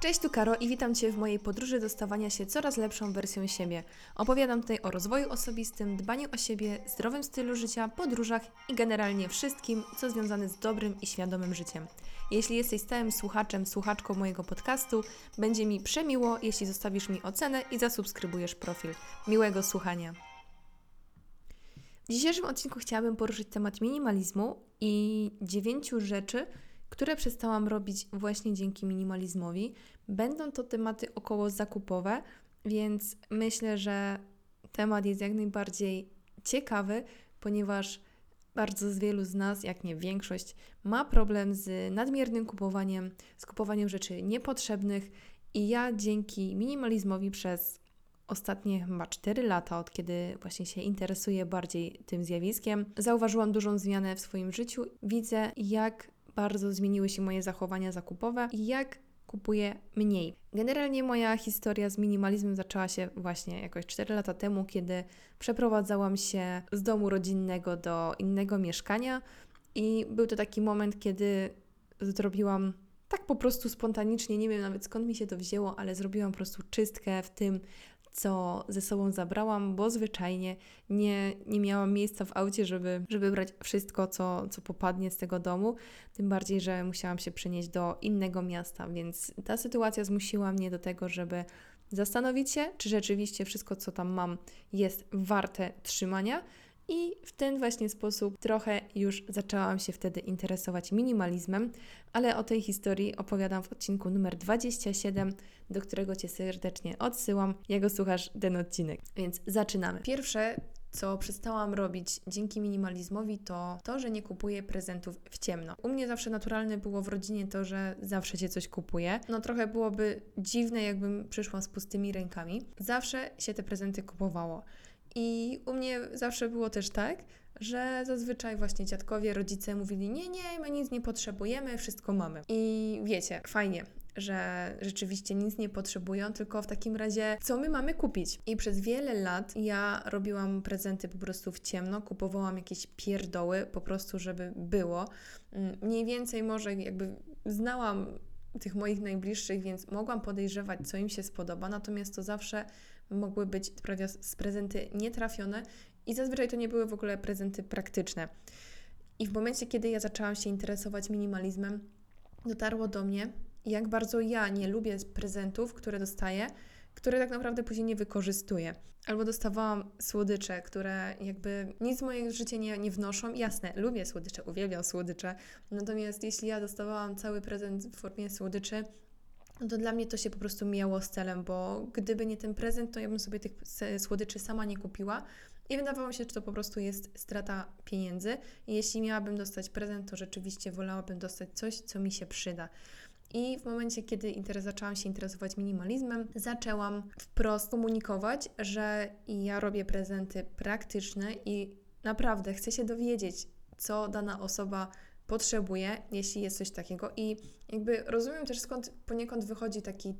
Cześć, tu Karo i witam Cię w mojej podróży do stawania się coraz lepszą wersją siebie. Opowiadam tutaj o rozwoju osobistym, dbaniu o siebie, zdrowym stylu życia, podróżach i generalnie wszystkim, co związane z dobrym i świadomym życiem. Jeśli jesteś stałym słuchaczem, słuchaczką mojego podcastu, będzie mi przemiło, jeśli zostawisz mi ocenę i zasubskrybujesz profil. Miłego słuchania. W dzisiejszym odcinku chciałabym poruszyć temat minimalizmu i dziewięciu rzeczy, które przestałam robić właśnie dzięki minimalizmowi. Będą to tematy około zakupowe, więc myślę, że temat jest jak najbardziej ciekawy, ponieważ bardzo z wielu z nas, jak nie większość, ma problem z nadmiernym kupowaniem, z kupowaniem rzeczy niepotrzebnych i ja dzięki minimalizmowi przez ostatnie chyba 4 lata, od kiedy właśnie się interesuję bardziej tym zjawiskiem, zauważyłam dużą zmianę w swoim życiu. Widzę, jak bardzo zmieniły się moje zachowania zakupowe i jak kupuję mniej. Generalnie moja historia z minimalizmem zaczęła się właśnie jakoś 4 lata temu, kiedy przeprowadzałam się z domu rodzinnego do innego mieszkania i był to taki moment, kiedy zrobiłam tak po prostu spontanicznie, nie wiem nawet skąd mi się to wzięło, ale zrobiłam po prostu czystkę w tym, co ze sobą zabrałam, bo zwyczajnie nie, nie miałam miejsca w aucie, żeby, żeby brać wszystko, co, co popadnie z tego domu. Tym bardziej, że musiałam się przenieść do innego miasta, więc ta sytuacja zmusiła mnie do tego, żeby zastanowić się, czy rzeczywiście wszystko, co tam mam, jest warte trzymania i w ten właśnie sposób trochę już zaczęłam się wtedy interesować minimalizmem, ale o tej historii opowiadam w odcinku numer 27, do którego Cię serdecznie odsyłam, jak słuchasz ten odcinek. Więc zaczynamy. Pierwsze, co przestałam robić dzięki minimalizmowi, to to, że nie kupuję prezentów w ciemno. U mnie zawsze naturalne było w rodzinie to, że zawsze się coś kupuje. No trochę byłoby dziwne, jakbym przyszła z pustymi rękami. Zawsze się te prezenty kupowało. I u mnie zawsze było też tak, że zazwyczaj właśnie dziadkowie, rodzice mówili: Nie, nie, my nic nie potrzebujemy, wszystko mamy. I wiecie, fajnie, że rzeczywiście nic nie potrzebują, tylko w takim razie, co my mamy kupić? I przez wiele lat ja robiłam prezenty po prostu w ciemno, kupowałam jakieś pierdoły, po prostu, żeby było. Mm, mniej więcej może jakby znałam tych moich najbliższych, więc mogłam podejrzewać, co im się spodoba, natomiast to zawsze mogły być prawie z prezenty nietrafione i zazwyczaj to nie były w ogóle prezenty praktyczne. I w momencie, kiedy ja zaczęłam się interesować minimalizmem, dotarło do mnie, jak bardzo ja nie lubię prezentów, które dostaję, które tak naprawdę później nie wykorzystuję. Albo dostawałam słodycze, które jakby nic w moje życie nie, nie wnoszą. Jasne, lubię słodycze, uwielbiam słodycze. Natomiast jeśli ja dostawałam cały prezent w formie słodyczy, no to dla mnie to się po prostu mijało z celem, bo gdyby nie ten prezent, to ja bym sobie tych słodyczy sama nie kupiła. I wydawało mi się, że to po prostu jest strata pieniędzy. I jeśli miałabym dostać prezent, to rzeczywiście wolałabym dostać coś, co mi się przyda. I w momencie, kiedy interes, zaczęłam się interesować minimalizmem, zaczęłam wprost komunikować, że ja robię prezenty praktyczne i naprawdę chcę się dowiedzieć, co dana osoba potrzebuje, jeśli jest coś takiego. I jakby rozumiem też skąd poniekąd wychodzi taki,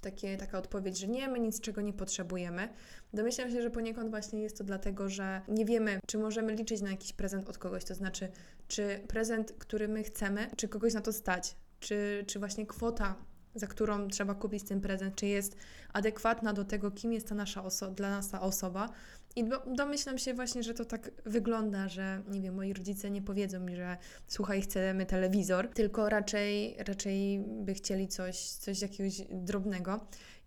takie, taka odpowiedź, że nie, my nic czego nie potrzebujemy. Domyślam się, że poniekąd właśnie jest to dlatego, że nie wiemy, czy możemy liczyć na jakiś prezent od kogoś, to znaczy, czy prezent, który my chcemy, czy kogoś na to stać, czy, czy właśnie kwota za którą trzeba kupić ten prezent, czy jest adekwatna do tego, kim jest ta nasza oso- dla nas ta osoba. I domyślam się właśnie, że to tak wygląda, że nie wiem, moi rodzice nie powiedzą mi, że słuchaj, chcemy telewizor, tylko raczej, raczej by chcieli coś, coś jakiegoś drobnego.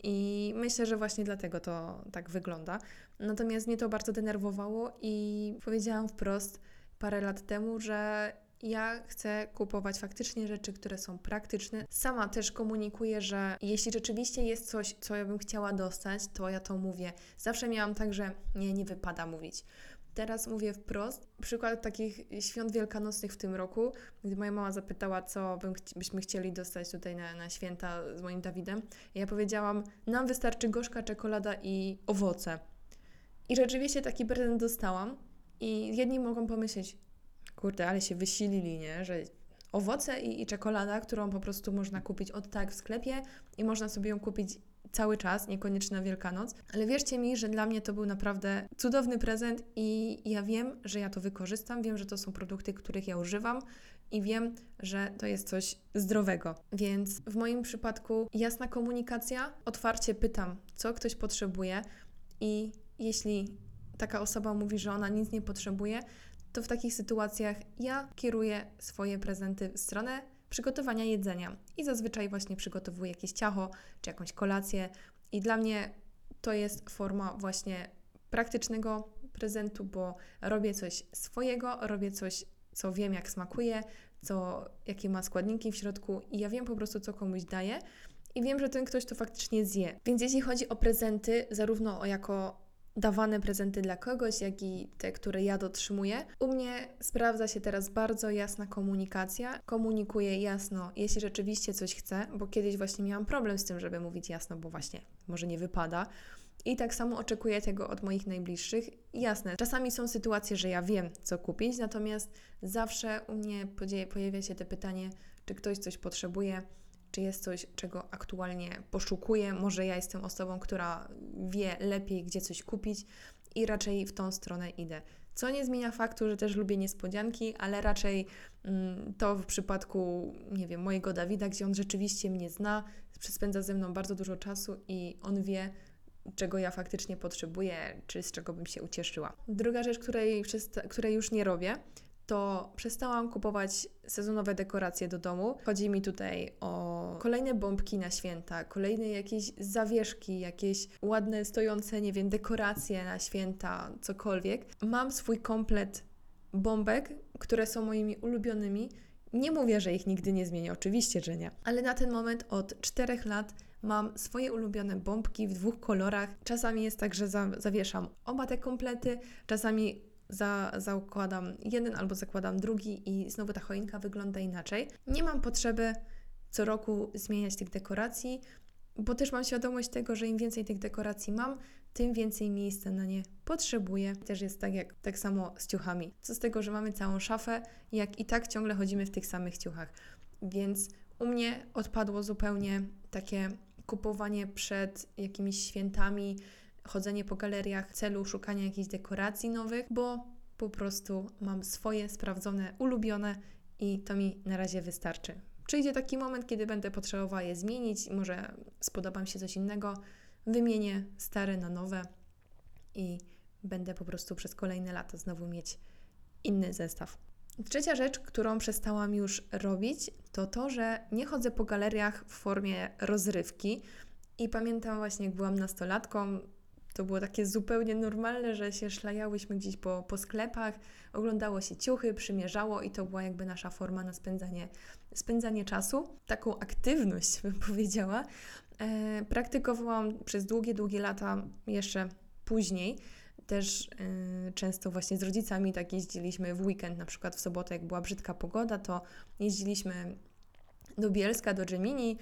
I myślę, że właśnie dlatego to tak wygląda. Natomiast mnie to bardzo denerwowało i powiedziałam wprost parę lat temu, że ja chcę kupować faktycznie rzeczy, które są praktyczne. Sama też komunikuję, że jeśli rzeczywiście jest coś, co ja bym chciała dostać, to ja to mówię. Zawsze miałam tak, że nie, nie wypada mówić. Teraz mówię wprost. Przykład takich świąt wielkanocnych w tym roku, gdy moja mama zapytała, co byśmy chcieli dostać tutaj na, na święta z moim Dawidem. Ja powiedziałam, nam wystarczy gorzka czekolada i owoce. I rzeczywiście taki prezent dostałam. I jedni mogą pomyśleć, kurde, ale się wysilili, nie? Że owoce i, i czekolada, którą po prostu można kupić od tak w sklepie i można sobie ją kupić cały czas, niekoniecznie na Wielkanoc. Ale wierzcie mi, że dla mnie to był naprawdę cudowny prezent i ja wiem, że ja to wykorzystam, wiem, że to są produkty, których ja używam i wiem, że to jest coś zdrowego. Więc w moim przypadku jasna komunikacja, otwarcie pytam, co ktoś potrzebuje i jeśli taka osoba mówi, że ona nic nie potrzebuje, to w takich sytuacjach ja kieruję swoje prezenty w stronę przygotowania jedzenia i zazwyczaj właśnie przygotowuję jakieś ciacho czy jakąś kolację i dla mnie to jest forma właśnie praktycznego prezentu, bo robię coś swojego, robię coś, co wiem, jak smakuje, co, jakie ma składniki w środku i ja wiem po prostu, co komuś daję i wiem, że ten ktoś to faktycznie zje. Więc jeśli chodzi o prezenty, zarówno o jako dawane prezenty dla kogoś, jak i te, które ja dotrzymuję. U mnie sprawdza się teraz bardzo jasna komunikacja. Komunikuję jasno, jeśli rzeczywiście coś chcę, bo kiedyś właśnie miałam problem z tym, żeby mówić jasno, bo właśnie może nie wypada. I tak samo oczekuję tego od moich najbliższych. Jasne, czasami są sytuacje, że ja wiem, co kupić, natomiast zawsze u mnie pojawia się to pytanie, czy ktoś coś potrzebuje, czy jest coś, czego aktualnie poszukuję. Może ja jestem osobą, która wie lepiej, gdzie coś kupić i raczej w tą stronę idę. Co nie zmienia faktu, że też lubię niespodzianki, ale raczej mm, to w przypadku, nie wiem, mojego Dawida, gdzie on rzeczywiście mnie zna, spędza ze mną bardzo dużo czasu i on wie, czego ja faktycznie potrzebuję, czy z czego bym się ucieszyła. Druga rzecz, której, której już nie robię, to przestałam kupować sezonowe dekoracje do domu. Chodzi mi tutaj o kolejne bombki na święta, kolejne jakieś zawieszki, jakieś ładne, stojące, nie wiem, dekoracje na święta, cokolwiek. Mam swój komplet bombek, które są moimi ulubionymi. Nie mówię, że ich nigdy nie zmienię, oczywiście, że nie. Ale na ten moment od czterech lat mam swoje ulubione bombki w dwóch kolorach. Czasami jest tak, że za, zawieszam oba te komplety, czasami za, zakładam jeden albo zakładam drugi i znowu ta choinka wygląda inaczej. Nie mam potrzeby co roku zmieniać tych dekoracji, bo też mam świadomość tego, że im więcej tych dekoracji mam, tym więcej miejsca na nie potrzebuję. Też jest tak jak tak samo z ciuchami. Co z tego, że mamy całą szafę, jak i tak ciągle chodzimy w tych samych ciuchach. Więc u mnie odpadło zupełnie takie kupowanie przed jakimiś świętami, chodzenie po galeriach w celu szukania jakichś dekoracji nowych, bo po prostu mam swoje sprawdzone, ulubione i to mi na razie wystarczy. Przyjdzie taki moment, kiedy będę potrzebowała je zmienić, może spodoba mi się coś innego, wymienię stare na nowe i będę po prostu przez kolejne lata znowu mieć inny zestaw. Trzecia rzecz, którą przestałam już robić, to to, że nie chodzę po galeriach w formie rozrywki. I pamiętam właśnie, jak byłam nastolatką, to było takie zupełnie normalne, że się szlajałyśmy gdzieś po, po sklepach, oglądało się ciuchy, przymierzało i to była jakby nasza forma na spędzanie, spędzanie czasu. Taką aktywność, bym powiedziała, e, praktykowałam przez długie, długie lata jeszcze później. Też y, często właśnie z rodzicami tak jeździliśmy w weekend, na przykład w sobotę, jak była brzydka pogoda, to jeździliśmy do Bielska, do Gemini,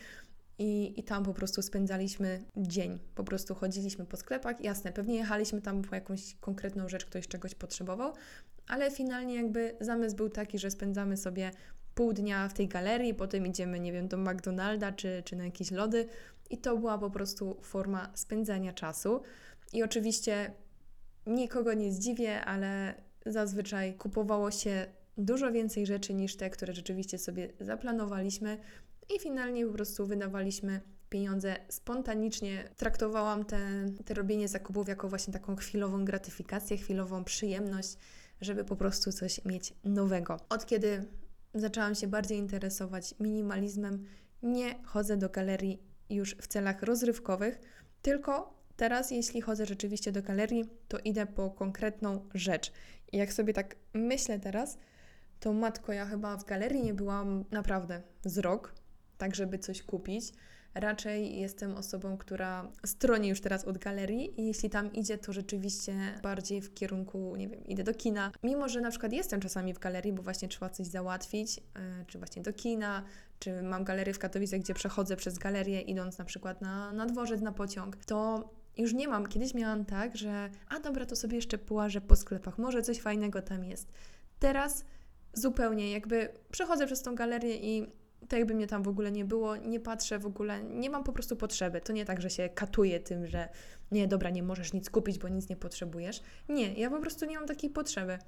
i, I tam po prostu spędzaliśmy dzień. Po prostu chodziliśmy po sklepach. Jasne, pewnie jechaliśmy tam po jakąś konkretną rzecz, ktoś czegoś potrzebował, ale finalnie jakby zamysł był taki, że spędzamy sobie pół dnia w tej galerii, potem idziemy, nie wiem, do McDonalda czy, czy na jakieś lody. I to była po prostu forma spędzania czasu. I oczywiście nikogo nie zdziwię, ale zazwyczaj kupowało się dużo więcej rzeczy niż te, które rzeczywiście sobie zaplanowaliśmy i finalnie po prostu wydawaliśmy pieniądze spontanicznie. Traktowałam te, te robienie zakupów jako właśnie taką chwilową gratyfikację, chwilową przyjemność, żeby po prostu coś mieć nowego. Od kiedy zaczęłam się bardziej interesować minimalizmem, nie chodzę do galerii już w celach rozrywkowych, tylko teraz, jeśli chodzę rzeczywiście do galerii, to idę po konkretną rzecz. I jak sobie tak myślę teraz, to matko, ja chyba w galerii nie byłam naprawdę z rok, tak żeby coś kupić. Raczej jestem osobą, która stroni już teraz od galerii i jeśli tam idzie, to rzeczywiście bardziej w kierunku, nie wiem, idę do kina. Mimo, że na przykład jestem czasami w galerii, bo właśnie trzeba coś załatwić, yy, czy właśnie do kina, czy mam galerię w Katowicach, gdzie przechodzę przez galerię idąc na przykład na, na dworzec, na pociąg, to już nie mam. Kiedyś miałam tak, że a dobra, to sobie jeszcze połażę po sklepach, może coś fajnego tam jest. Teraz zupełnie jakby przechodzę przez tą galerię i tak jakby mnie tam w ogóle nie było, nie patrzę w ogóle, nie mam po prostu potrzeby. To nie tak, że się katuję tym, że nie, dobra, nie możesz nic kupić, bo nic nie potrzebujesz. Nie, ja po prostu nie mam takiej potrzeby.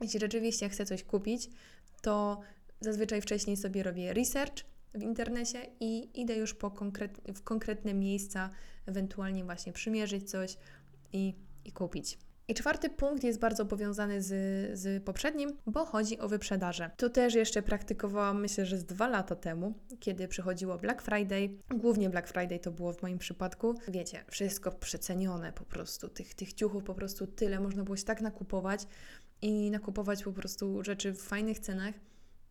Jeśli rzeczywiście chcę coś kupić, to zazwyczaj wcześniej sobie robię research w internecie i idę już po konkret, w konkretne miejsca, ewentualnie właśnie przymierzyć coś i, i kupić. I czwarty punkt jest bardzo powiązany z, z poprzednim, bo chodzi o wyprzedaże. To też jeszcze praktykowałam, myślę, że z dwa lata temu, kiedy przychodziło Black Friday. Głównie Black Friday to było w moim przypadku. Wiecie, wszystko przecenione po prostu. Tych, tych ciuchów po prostu tyle. Można było się tak nakupować i nakupować po prostu rzeczy w fajnych cenach.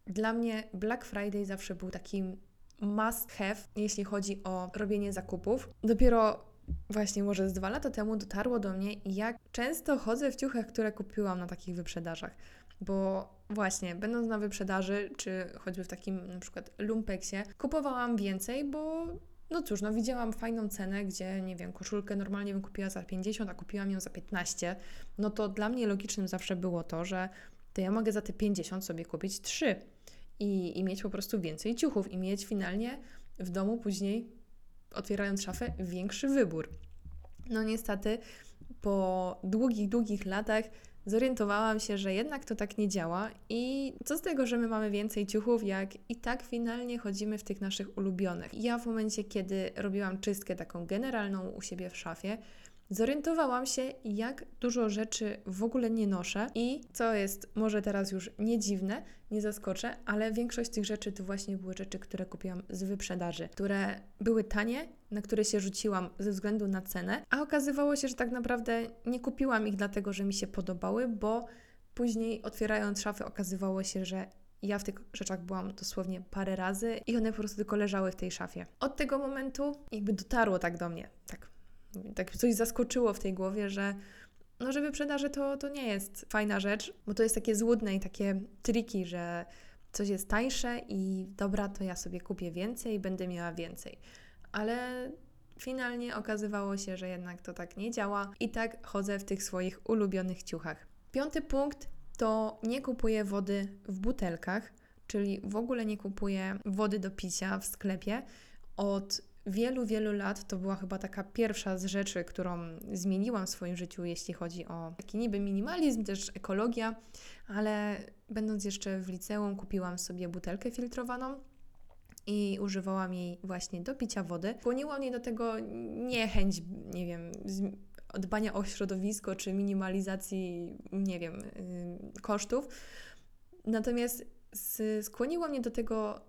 Dla mnie Black Friday zawsze był takim must have, jeśli chodzi o robienie zakupów. Dopiero właśnie może z dwa lata temu dotarło do mnie, jak często chodzę w ciuchach, które kupiłam na takich wyprzedażach. Bo właśnie, będąc na wyprzedaży, czy choćby w takim na przykład lumpeksie, kupowałam więcej, bo no cóż, no widziałam fajną cenę, gdzie nie wiem, koszulkę normalnie bym kupiła za 50, a kupiłam ją za 15. No to dla mnie logicznym zawsze było to, że to ja mogę za te 50 sobie kupić 3 i, i mieć po prostu więcej ciuchów i mieć finalnie w domu później otwierając szafę, większy wybór. No niestety, po długich, długich latach zorientowałam się, że jednak to tak nie działa i co z tego, że my mamy więcej ciuchów, jak i tak finalnie chodzimy w tych naszych ulubionych. Ja w momencie, kiedy robiłam czystkę taką generalną u siebie w szafie, zorientowałam się, jak dużo rzeczy w ogóle nie noszę i co jest może teraz już nie dziwne, nie zaskoczę, ale większość tych rzeczy to właśnie były rzeczy, które kupiłam z wyprzedaży, które były tanie, na które się rzuciłam ze względu na cenę, a okazywało się, że tak naprawdę nie kupiłam ich dlatego, że mi się podobały, bo później otwierając szafę okazywało się, że ja w tych rzeczach byłam dosłownie parę razy i one po prostu tylko leżały w tej szafie. Od tego momentu jakby dotarło tak do mnie, tak tak coś zaskoczyło w tej głowie, że no, że wyprzedaże to, to nie jest fajna rzecz, bo to jest takie złudne i takie triki, że coś jest tańsze i dobra, to ja sobie kupię więcej będę miała więcej. Ale finalnie okazywało się, że jednak to tak nie działa i tak chodzę w tych swoich ulubionych ciuchach. Piąty punkt to nie kupuję wody w butelkach, czyli w ogóle nie kupuję wody do picia w sklepie. Od wielu, wielu lat to była chyba taka pierwsza z rzeczy, którą zmieniłam w swoim życiu, jeśli chodzi o taki niby minimalizm, też ekologia, ale będąc jeszcze w liceum, kupiłam sobie butelkę filtrowaną i używałam jej właśnie do picia wody. Skłoniła mnie do tego niechęć, nie wiem, dbania o środowisko czy minimalizacji, nie wiem, kosztów. Natomiast skłoniło mnie do tego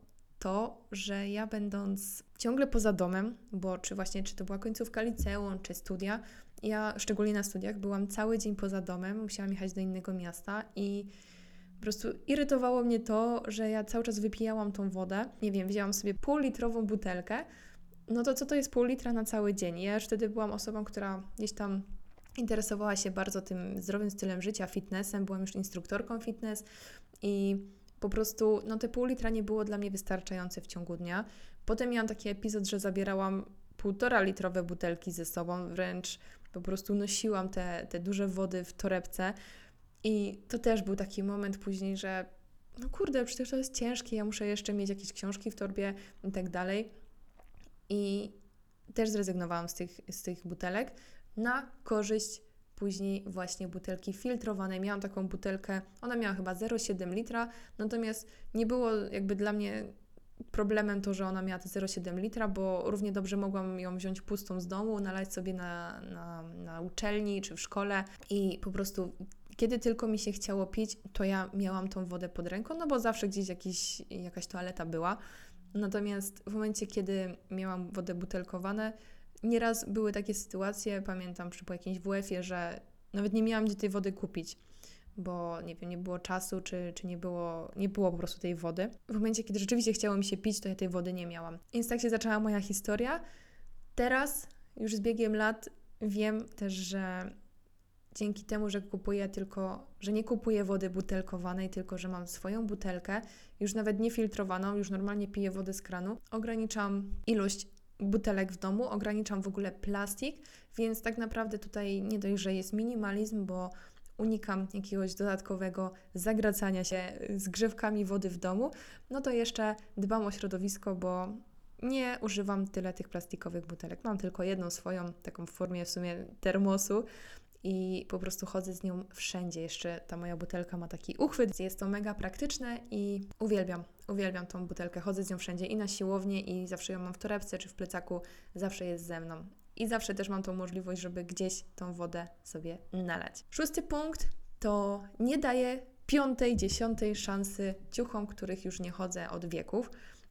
to, że ja będąc ciągle poza domem, bo czy właśnie, czy to była końcówka liceum, czy studia, ja szczególnie na studiach byłam cały dzień poza domem, musiałam jechać do innego miasta i po prostu irytowało mnie to, że ja cały czas wypijałam tą wodę. Nie wiem, wzięłam sobie półlitrową butelkę. No to co to jest pół litra na cały dzień? Ja już wtedy byłam osobą, która gdzieś tam interesowała się bardzo tym zdrowym stylem życia, fitnessem, byłam już instruktorką fitness i po prostu, no te pół litra nie było dla mnie wystarczające w ciągu dnia. Potem miałam taki epizod, że zabierałam półtora litrowe butelki ze sobą, wręcz po prostu nosiłam te, te duże wody w torebce. I to też był taki moment później, że no kurde, przecież to jest ciężkie, ja muszę jeszcze mieć jakieś książki w torbie i tak dalej. I też zrezygnowałam z tych, z tych butelek na korzyść później właśnie butelki filtrowane. Miałam taką butelkę, ona miała chyba 0,7 litra, natomiast nie było jakby dla mnie problemem to, że ona miała te 0,7 litra, bo równie dobrze mogłam ją wziąć pustą z domu, nalać sobie na, na, na uczelni czy w szkole i po prostu kiedy tylko mi się chciało pić, to ja miałam tą wodę pod ręką, no bo zawsze gdzieś jakiś, jakaś toaleta była. Natomiast w momencie, kiedy miałam wodę butelkowane, Nieraz były takie sytuacje, pamiętam przy jakimś WF-ie, że nawet nie miałam gdzie tej wody kupić, bo nie wiem, nie było czasu, czy, czy nie, było, nie było po prostu tej wody. W momencie, kiedy rzeczywiście chciało mi się pić, to ja tej wody nie miałam. Więc tak się zaczęła moja historia. Teraz, już z biegiem lat, wiem też, że dzięki temu, że kupuję tylko, że nie kupuję wody butelkowanej, tylko że mam swoją butelkę, już nawet nie filtrowaną, już normalnie piję wodę z kranu, ograniczam ilość butelek w domu, ograniczam w ogóle plastik, więc tak naprawdę tutaj nie dość, że jest minimalizm, bo unikam jakiegoś dodatkowego zagracania się z grzewkami wody w domu, no to jeszcze dbam o środowisko, bo nie używam tyle tych plastikowych butelek. Mam tylko jedną swoją, taką w formie w sumie termosu i po prostu chodzę z nią wszędzie. Jeszcze ta moja butelka ma taki uchwyt, jest to mega praktyczne i uwielbiam, uwielbiam tą butelkę. Chodzę z nią wszędzie i na siłownię i zawsze ją mam w torebce czy w plecaku, zawsze jest ze mną. I zawsze też mam tą możliwość, żeby gdzieś tą wodę sobie nalać. Szósty punkt to nie daję piątej, dziesiątej szansy ciuchom, których już nie chodzę od wieków.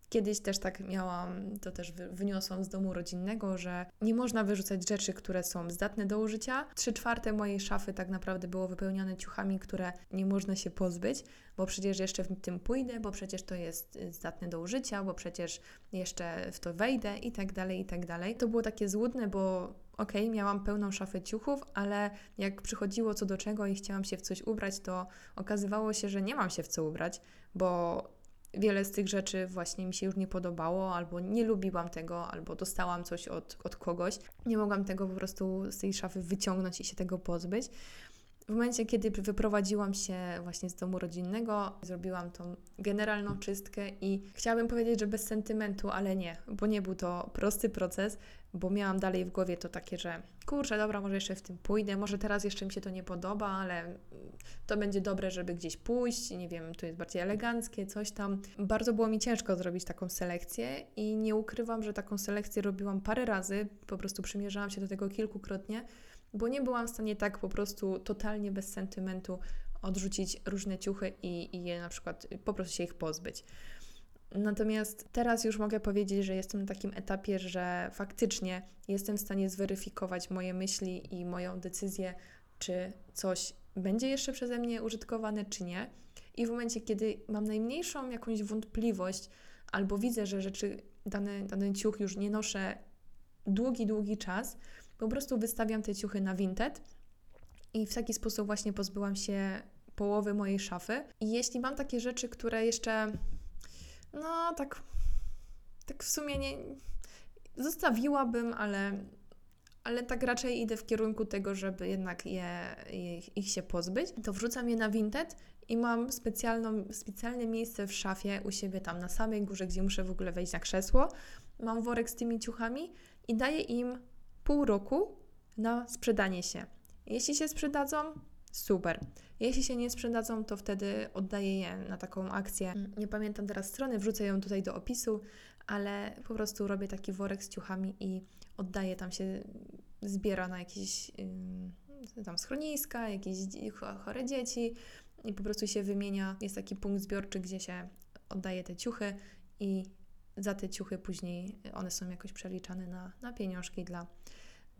Kiedyś też tak miałam, to też wyniosłam z domu rodzinnego, że nie można wyrzucać rzeczy, które są zdatne do użycia. Trzy czwarte mojej szafy tak naprawdę było wypełnione ciuchami, które nie można się pozbyć, bo przecież jeszcze w tym pójdę, bo przecież to jest y, zdatne do użycia, bo przecież jeszcze w to wejdę i tak dalej, i tak dalej. To było takie złudne, bo okay, miałam pełną szafę ciuchów, ale jak przychodziło co do czego i chciałam się w coś ubrać, to okazywało się, że nie mam się w co ubrać, bo wiele z tych rzeczy właśnie mi się już nie podobało, albo nie lubiłam tego, albo dostałam coś od, od kogoś. Nie mogłam tego po prostu z tej szafy wyciągnąć i się tego pozbyć. W momencie, kiedy wyprowadziłam się właśnie z domu rodzinnego, zrobiłam tą generalną czystkę i chciałabym powiedzieć, że bez sentymentu, ale nie, bo nie był to prosty proces, bo miałam dalej w głowie to takie, że kurczę, dobra, może jeszcze w tym pójdę, może teraz jeszcze mi się to nie podoba, ale to będzie dobre, żeby gdzieś pójść, nie wiem, to jest bardziej eleganckie, coś tam. Bardzo było mi ciężko zrobić taką selekcję i nie ukrywam, że taką selekcję robiłam parę razy, po prostu przymierzałam się do tego kilkukrotnie, bo nie byłam w stanie tak po prostu totalnie bez sentymentu odrzucić różne ciuchy i, i je na przykład po prostu się ich pozbyć. Natomiast teraz już mogę powiedzieć, że jestem na takim etapie, że faktycznie jestem w stanie zweryfikować moje myśli i moją decyzję, czy coś będzie jeszcze przeze mnie użytkowane, czy nie. I w momencie, kiedy mam najmniejszą jakąś wątpliwość, albo widzę, że rzeczy, dany, dany ciuch już nie noszę długi, długi czas, po prostu wystawiam te ciuchy na Vinted i w taki sposób właśnie pozbyłam się połowy mojej szafy. I jeśli mam takie rzeczy, które jeszcze, no tak, tak w sumie nie zostawiłabym, ale, ale tak raczej idę w kierunku tego, żeby jednak je, ich, ich się pozbyć, to wrzucam je na Vinted i mam specjalną, specjalne miejsce w szafie u siebie tam na samej górze, gdzie muszę w ogóle wejść na krzesło. Mam worek z tymi ciuchami i daję im pół roku na sprzedanie się. Jeśli się sprzedadzą, super. Jeśli się nie sprzedadzą, to wtedy oddaję je na taką akcję. Nie pamiętam teraz strony, wrzucę ją tutaj do opisu, ale po prostu robię taki worek z ciuchami i oddaję tam się, zbiera na jakieś yy, tam schroniska, jakieś chore dzieci i po prostu się wymienia. Jest taki punkt zbiorczy, gdzie się oddaje te ciuchy i za te ciuchy później one są jakoś przeliczane na, na pieniążki dla,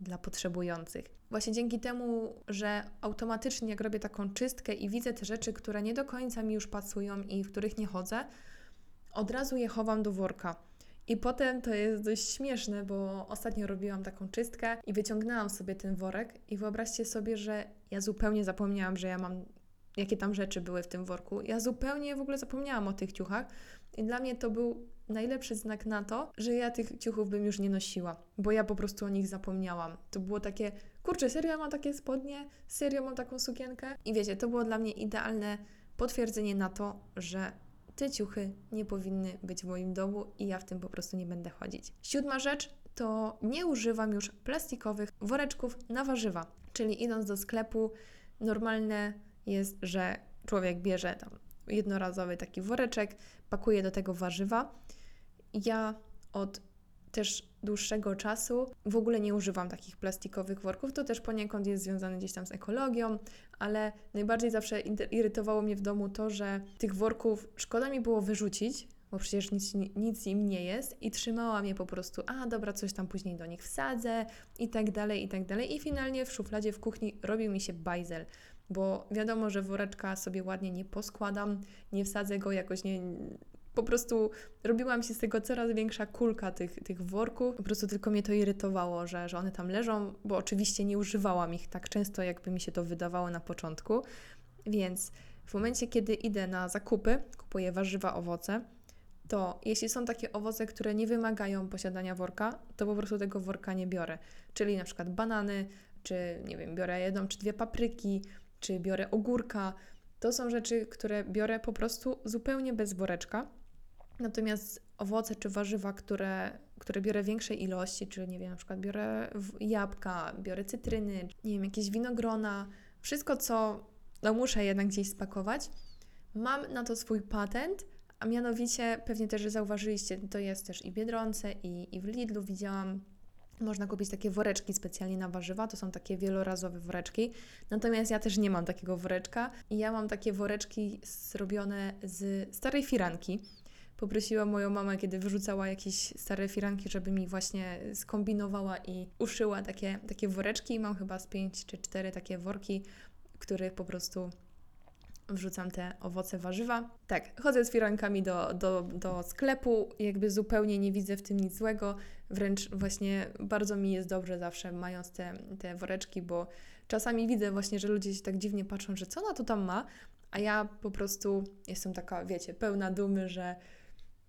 dla potrzebujących. Właśnie dzięki temu, że automatycznie jak robię taką czystkę i widzę te rzeczy, które nie do końca mi już pasują i w których nie chodzę, od razu je chowam do worka. I potem to jest dość śmieszne, bo ostatnio robiłam taką czystkę i wyciągnęłam sobie ten worek i wyobraźcie sobie, że ja zupełnie zapomniałam, że ja mam jakie tam rzeczy były w tym worku. Ja zupełnie w ogóle zapomniałam o tych ciuchach i dla mnie to był najlepszy znak na to, że ja tych ciuchów bym już nie nosiła, bo ja po prostu o nich zapomniałam. To było takie, kurczę, serio mam takie spodnie, serio mam taką sukienkę. I wiecie, to było dla mnie idealne potwierdzenie na to, że te ciuchy nie powinny być w moim domu i ja w tym po prostu nie będę chodzić. Siódma rzecz to nie używam już plastikowych woreczków na warzywa. Czyli idąc do sklepu, normalne jest, że człowiek bierze tam jednorazowy taki woreczek, pakuje do tego warzywa. Ja od też dłuższego czasu w ogóle nie używam takich plastikowych worków. To też poniekąd jest związane gdzieś tam z ekologią, ale najbardziej zawsze irytowało mnie w domu to, że tych worków szkoda mi było wyrzucić, bo przecież nic, nic im nie jest i trzymałam je po prostu, a dobra, coś tam później do nich wsadzę i tak dalej, i tak dalej. I finalnie w szufladzie w kuchni robił mi się bajzel bo wiadomo, że woreczka sobie ładnie nie poskładam, nie wsadzę go jakoś nie. Po prostu robiłam się z tego coraz większa kulka tych, tych worków. Po prostu tylko mnie to irytowało, że, że one tam leżą, bo oczywiście nie używałam ich tak często, jakby mi się to wydawało na początku. Więc w momencie, kiedy idę na zakupy, kupuję warzywa, owoce, to jeśli są takie owoce, które nie wymagają posiadania worka, to po prostu tego worka nie biorę. Czyli na przykład banany, czy nie wiem, biorę jedną czy dwie papryki, czy biorę ogórka. To są rzeczy, które biorę po prostu zupełnie bez woreczka. Natomiast owoce czy warzywa, które które biorę większej ilości, czyli nie wiem, na przykład biorę jabłka, biorę cytryny, nie wiem, jakieś winogrona, wszystko, co no muszę jednak gdzieś spakować. Mam na to swój patent, a mianowicie pewnie też, że zauważyliście, to jest też i w Biedronce, i, i w Lidlu widziałam można kupić takie woreczki specjalnie na warzywa, to są takie wielorazowe woreczki. Natomiast ja też nie mam takiego woreczka ja mam takie woreczki zrobione z starej firanki. Poprosiłam moją mamę, kiedy wyrzucała jakieś stare firanki, żeby mi właśnie skombinowała i uszyła takie, takie woreczki. Mam chyba z pięć czy cztery takie worki, których po prostu wrzucam te owoce, warzywa. Tak, chodzę z firankami do, do, do sklepu, jakby zupełnie nie widzę w tym nic złego, wręcz właśnie bardzo mi jest dobrze zawsze mając te, te woreczki, bo czasami widzę właśnie, że ludzie się tak dziwnie patrzą, że co ona tu tam ma, a ja po prostu jestem taka, wiecie, pełna dumy, że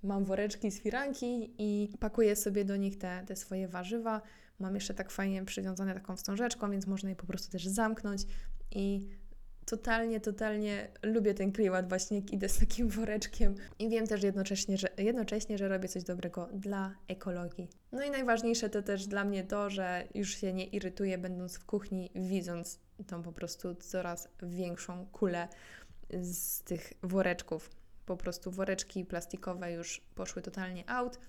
mam woreczki z firanki i pakuję sobie do nich te, te swoje warzywa. Mam jeszcze tak fajnie przywiązane taką wstążeczką, więc można je po prostu też zamknąć i totalnie, totalnie lubię ten klimat właśnie, jak idę z takim woreczkiem i wiem też jednocześnie że, jednocześnie, że robię coś dobrego dla ekologii. No i najważniejsze to też dla mnie to, że już się nie irytuję będąc w kuchni, widząc tą po prostu coraz większą kulę z tych woreczków. Po prostu woreczki plastikowe już poszły totalnie out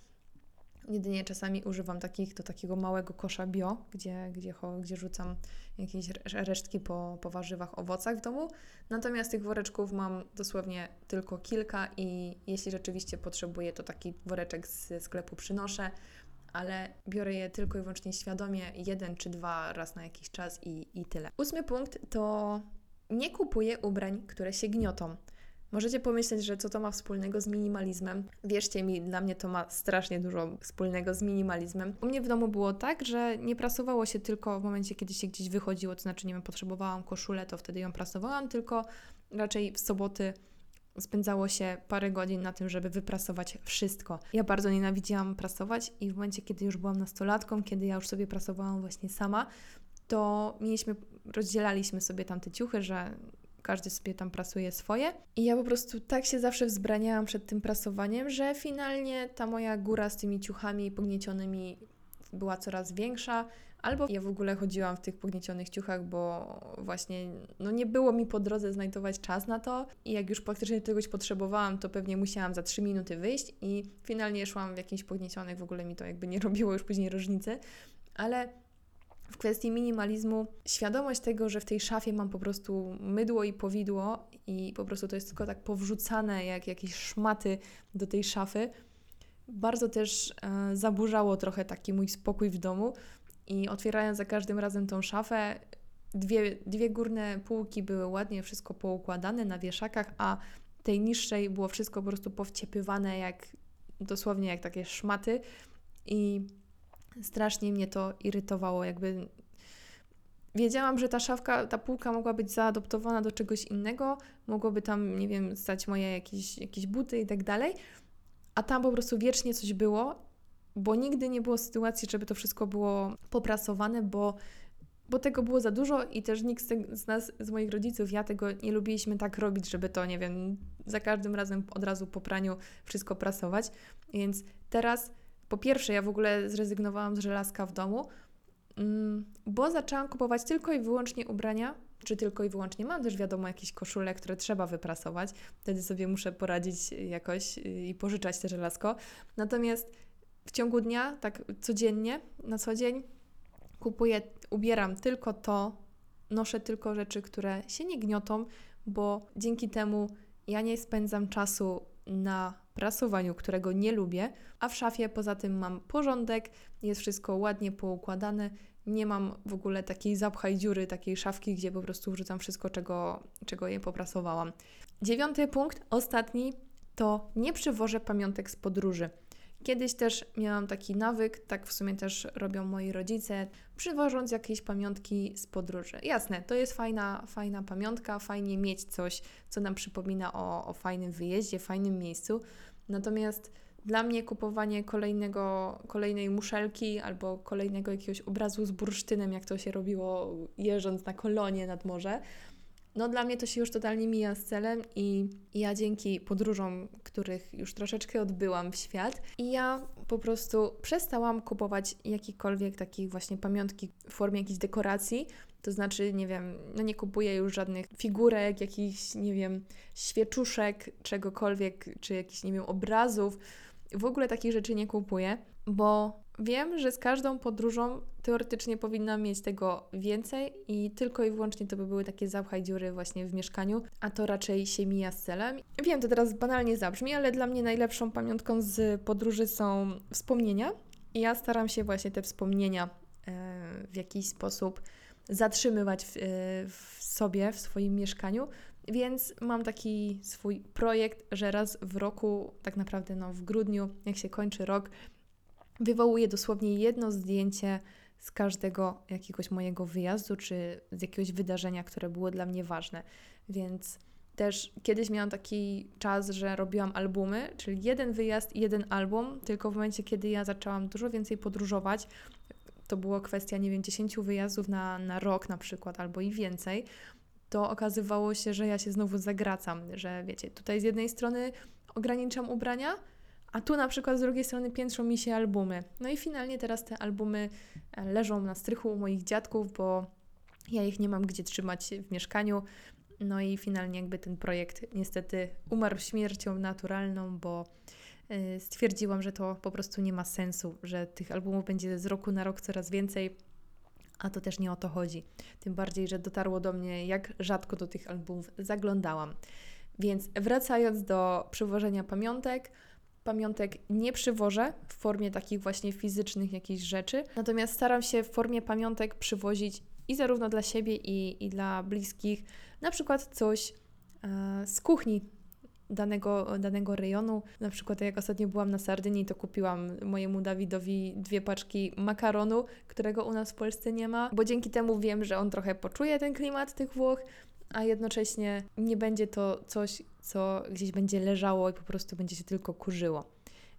Jedynie czasami używam takich do takiego małego kosza bio, gdzie, gdzie, gdzie rzucam jakieś resztki po, po warzywach, owocach w domu. Natomiast tych woreczków mam dosłownie tylko kilka i jeśli rzeczywiście potrzebuję, to taki woreczek z sklepu przynoszę, ale biorę je tylko i wyłącznie świadomie, jeden czy dwa raz na jakiś czas i, i tyle. Ósmy punkt to nie kupuję ubrań, które się gniotą. Możecie pomyśleć, że co to ma wspólnego z minimalizmem. Wierzcie mi, dla mnie to ma strasznie dużo wspólnego z minimalizmem. U mnie w domu było tak, że nie prasowało się tylko w momencie, kiedy się gdzieś wychodziło, to znaczy, nie wiem, potrzebowałam koszulę, to wtedy ją prasowałam, tylko raczej w soboty spędzało się parę godzin na tym, żeby wyprasować wszystko. Ja bardzo nienawidziłam prasować i w momencie, kiedy już byłam nastolatką, kiedy ja już sobie prasowałam właśnie sama, to mieliśmy, rozdzielaliśmy sobie tam te ciuchy, że każdy sobie tam prasuje swoje. I ja po prostu tak się zawsze wzbraniałam przed tym prasowaniem, że finalnie ta moja góra z tymi ciuchami pogniecionymi była coraz większa. Albo ja w ogóle chodziłam w tych pogniecionych ciuchach, bo właśnie no nie było mi po drodze znajdować czas na to i jak już faktycznie czegoś potrzebowałam, to pewnie musiałam za 3 minuty wyjść i finalnie szłam w jakimś pogniecionych, w ogóle mi to jakby nie robiło już później różnicy, ale w kwestii minimalizmu świadomość tego, że w tej szafie mam po prostu mydło i powidło i po prostu to jest tylko tak powrzucane jak jakieś szmaty do tej szafy, bardzo też e, zaburzało trochę taki mój spokój w domu i otwierając za każdym razem tą szafę, dwie, dwie górne półki były ładnie wszystko poukładane na wieszakach, a tej niższej było wszystko po prostu powciepywane jak dosłownie jak takie szmaty i strasznie mnie to irytowało, jakby wiedziałam, że ta szafka, ta półka mogła być zaadoptowana do czegoś innego, mogłoby tam, nie wiem, stać moje jakieś, jakieś buty i tak dalej, a tam po prostu wiecznie coś było, bo nigdy nie było sytuacji, żeby to wszystko było poprasowane, bo, bo tego było za dużo i też nikt z, z nas, z moich rodziców, ja tego nie lubiliśmy tak robić, żeby to, nie wiem, za każdym razem od razu po praniu wszystko prasować, więc teraz po pierwsze, ja w ogóle zrezygnowałam z żelazka w domu, mm, bo zaczęłam kupować tylko i wyłącznie ubrania, czy tylko i wyłącznie. Mam też wiadomo jakieś koszule, które trzeba wyprasować. Wtedy sobie muszę poradzić jakoś i pożyczać te żelazko. Natomiast w ciągu dnia, tak codziennie, na co dzień, kupuję, ubieram tylko to, noszę tylko rzeczy, które się nie gniotą, bo dzięki temu ja nie spędzam czasu na prasowaniu, którego nie lubię, a w szafie poza tym mam porządek, jest wszystko ładnie poukładane, nie mam w ogóle takiej zapchaj dziury, takiej szafki, gdzie po prostu wrzucam wszystko, czego, czego je poprasowałam. Dziewiąty punkt, ostatni, to nie przywożę pamiątek z podróży. Kiedyś też miałam taki nawyk, tak w sumie też robią moi rodzice, przywożąc jakieś pamiątki z podróży. Jasne, to jest fajna, fajna pamiątka, fajnie mieć coś, co nam przypomina o, o fajnym wyjeździe, fajnym miejscu. Natomiast dla mnie kupowanie kolejnego, kolejnej muszelki albo kolejnego jakiegoś obrazu z bursztynem, jak to się robiło jeżdżąc na kolonie nad morze, no dla mnie to się już totalnie mija z celem i ja dzięki podróżom, których już troszeczkę odbyłam w świat i ja po prostu przestałam kupować jakiekolwiek takich właśnie pamiątki w formie jakichś dekoracji, to znaczy, nie wiem, no nie kupuję już żadnych figurek, jakichś, nie wiem, świeczuszek, czegokolwiek, czy jakichś, nie wiem, obrazów. W ogóle takich rzeczy nie kupuję, bo wiem, że z każdą podróżą teoretycznie powinnam mieć tego więcej i tylko i wyłącznie to by były takie zapchaj dziury właśnie w mieszkaniu, a to raczej się mija z celem. Wiem, to teraz banalnie zabrzmi, ale dla mnie najlepszą pamiątką z podróży są wspomnienia i ja staram się właśnie te wspomnienia e, w jakiś sposób zatrzymywać w, e, w sobie, w swoim mieszkaniu. Więc mam taki swój projekt, że raz w roku, tak naprawdę no, w grudniu, jak się kończy rok, wywołuję dosłownie jedno zdjęcie z każdego jakiegoś mojego wyjazdu czy z jakiegoś wydarzenia, które było dla mnie ważne. Więc też kiedyś miałam taki czas, że robiłam albumy, czyli jeden wyjazd i jeden album, tylko w momencie, kiedy ja zaczęłam dużo więcej podróżować, to było kwestia, nie wiem, 10 wyjazdów na, na rok na przykład, albo i więcej, to okazywało się, że ja się znowu zagracam, że wiecie, tutaj z jednej strony ograniczam ubrania, a tu na przykład z drugiej strony piętrzą mi się albumy. No i finalnie teraz te albumy e, leżą na strychu u moich dziadków, bo ja ich nie mam gdzie trzymać w mieszkaniu. No i finalnie jakby ten projekt niestety umarł śmiercią naturalną, bo e, stwierdziłam, że to po prostu nie ma sensu, że tych albumów będzie z roku na rok coraz więcej, a to też nie o to chodzi. Tym bardziej, że dotarło do mnie, jak rzadko do tych albumów zaglądałam. Więc wracając do przywożenia pamiątek, pamiątek nie przywożę w formie takich właśnie fizycznych jakichś rzeczy, natomiast staram się w formie pamiątek przywozić i zarówno dla siebie, i, i dla bliskich, na przykład coś e, z kuchni danego, danego rejonu. Na przykład jak ostatnio byłam na Sardynii, to kupiłam mojemu Dawidowi dwie paczki makaronu, którego u nas w Polsce nie ma, bo dzięki temu wiem, że on trochę poczuje ten klimat tych Włoch, a jednocześnie nie będzie to coś, co gdzieś będzie leżało i po prostu będzie się tylko kurzyło.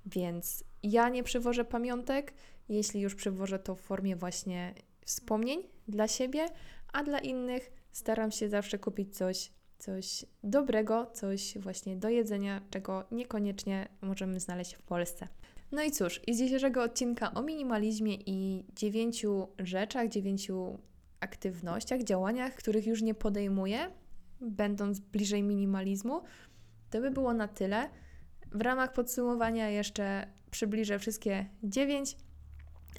Więc ja nie przywożę pamiątek, jeśli już przywożę to w formie właśnie wspomnień dla siebie, a dla innych staram się zawsze kupić coś, coś dobrego, coś właśnie do jedzenia, czego niekoniecznie możemy znaleźć w Polsce. No i cóż, z dzisiejszego odcinka o minimalizmie i dziewięciu rzeczach, dziewięciu aktywnościach, działaniach, których już nie podejmuję, będąc bliżej minimalizmu, to by było na tyle. W ramach podsumowania jeszcze przybliżę wszystkie dziewięć,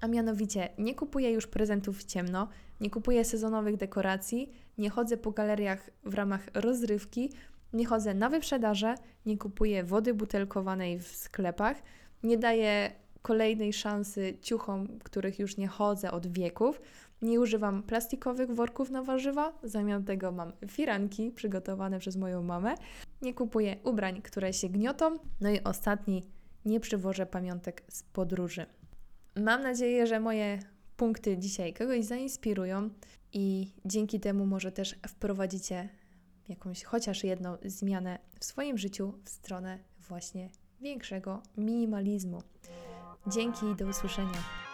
a mianowicie nie kupuję już prezentów w ciemno, nie kupuję sezonowych dekoracji, nie chodzę po galeriach w ramach rozrywki, nie chodzę na wyprzedaże, nie kupuję wody butelkowanej w sklepach, nie daję kolejnej szansy ciuchom, których już nie chodzę od wieków. Nie używam plastikowych worków na warzywa, zamiast tego mam firanki przygotowane przez moją mamę. Nie kupuję ubrań, które się gniotą. No i ostatni, nie przywożę pamiątek z podróży. Mam nadzieję, że moje punkty dzisiaj kogoś zainspirują i dzięki temu może też wprowadzicie jakąś chociaż jedną zmianę w swoim życiu w stronę właśnie większego minimalizmu. Dzięki i do usłyszenia.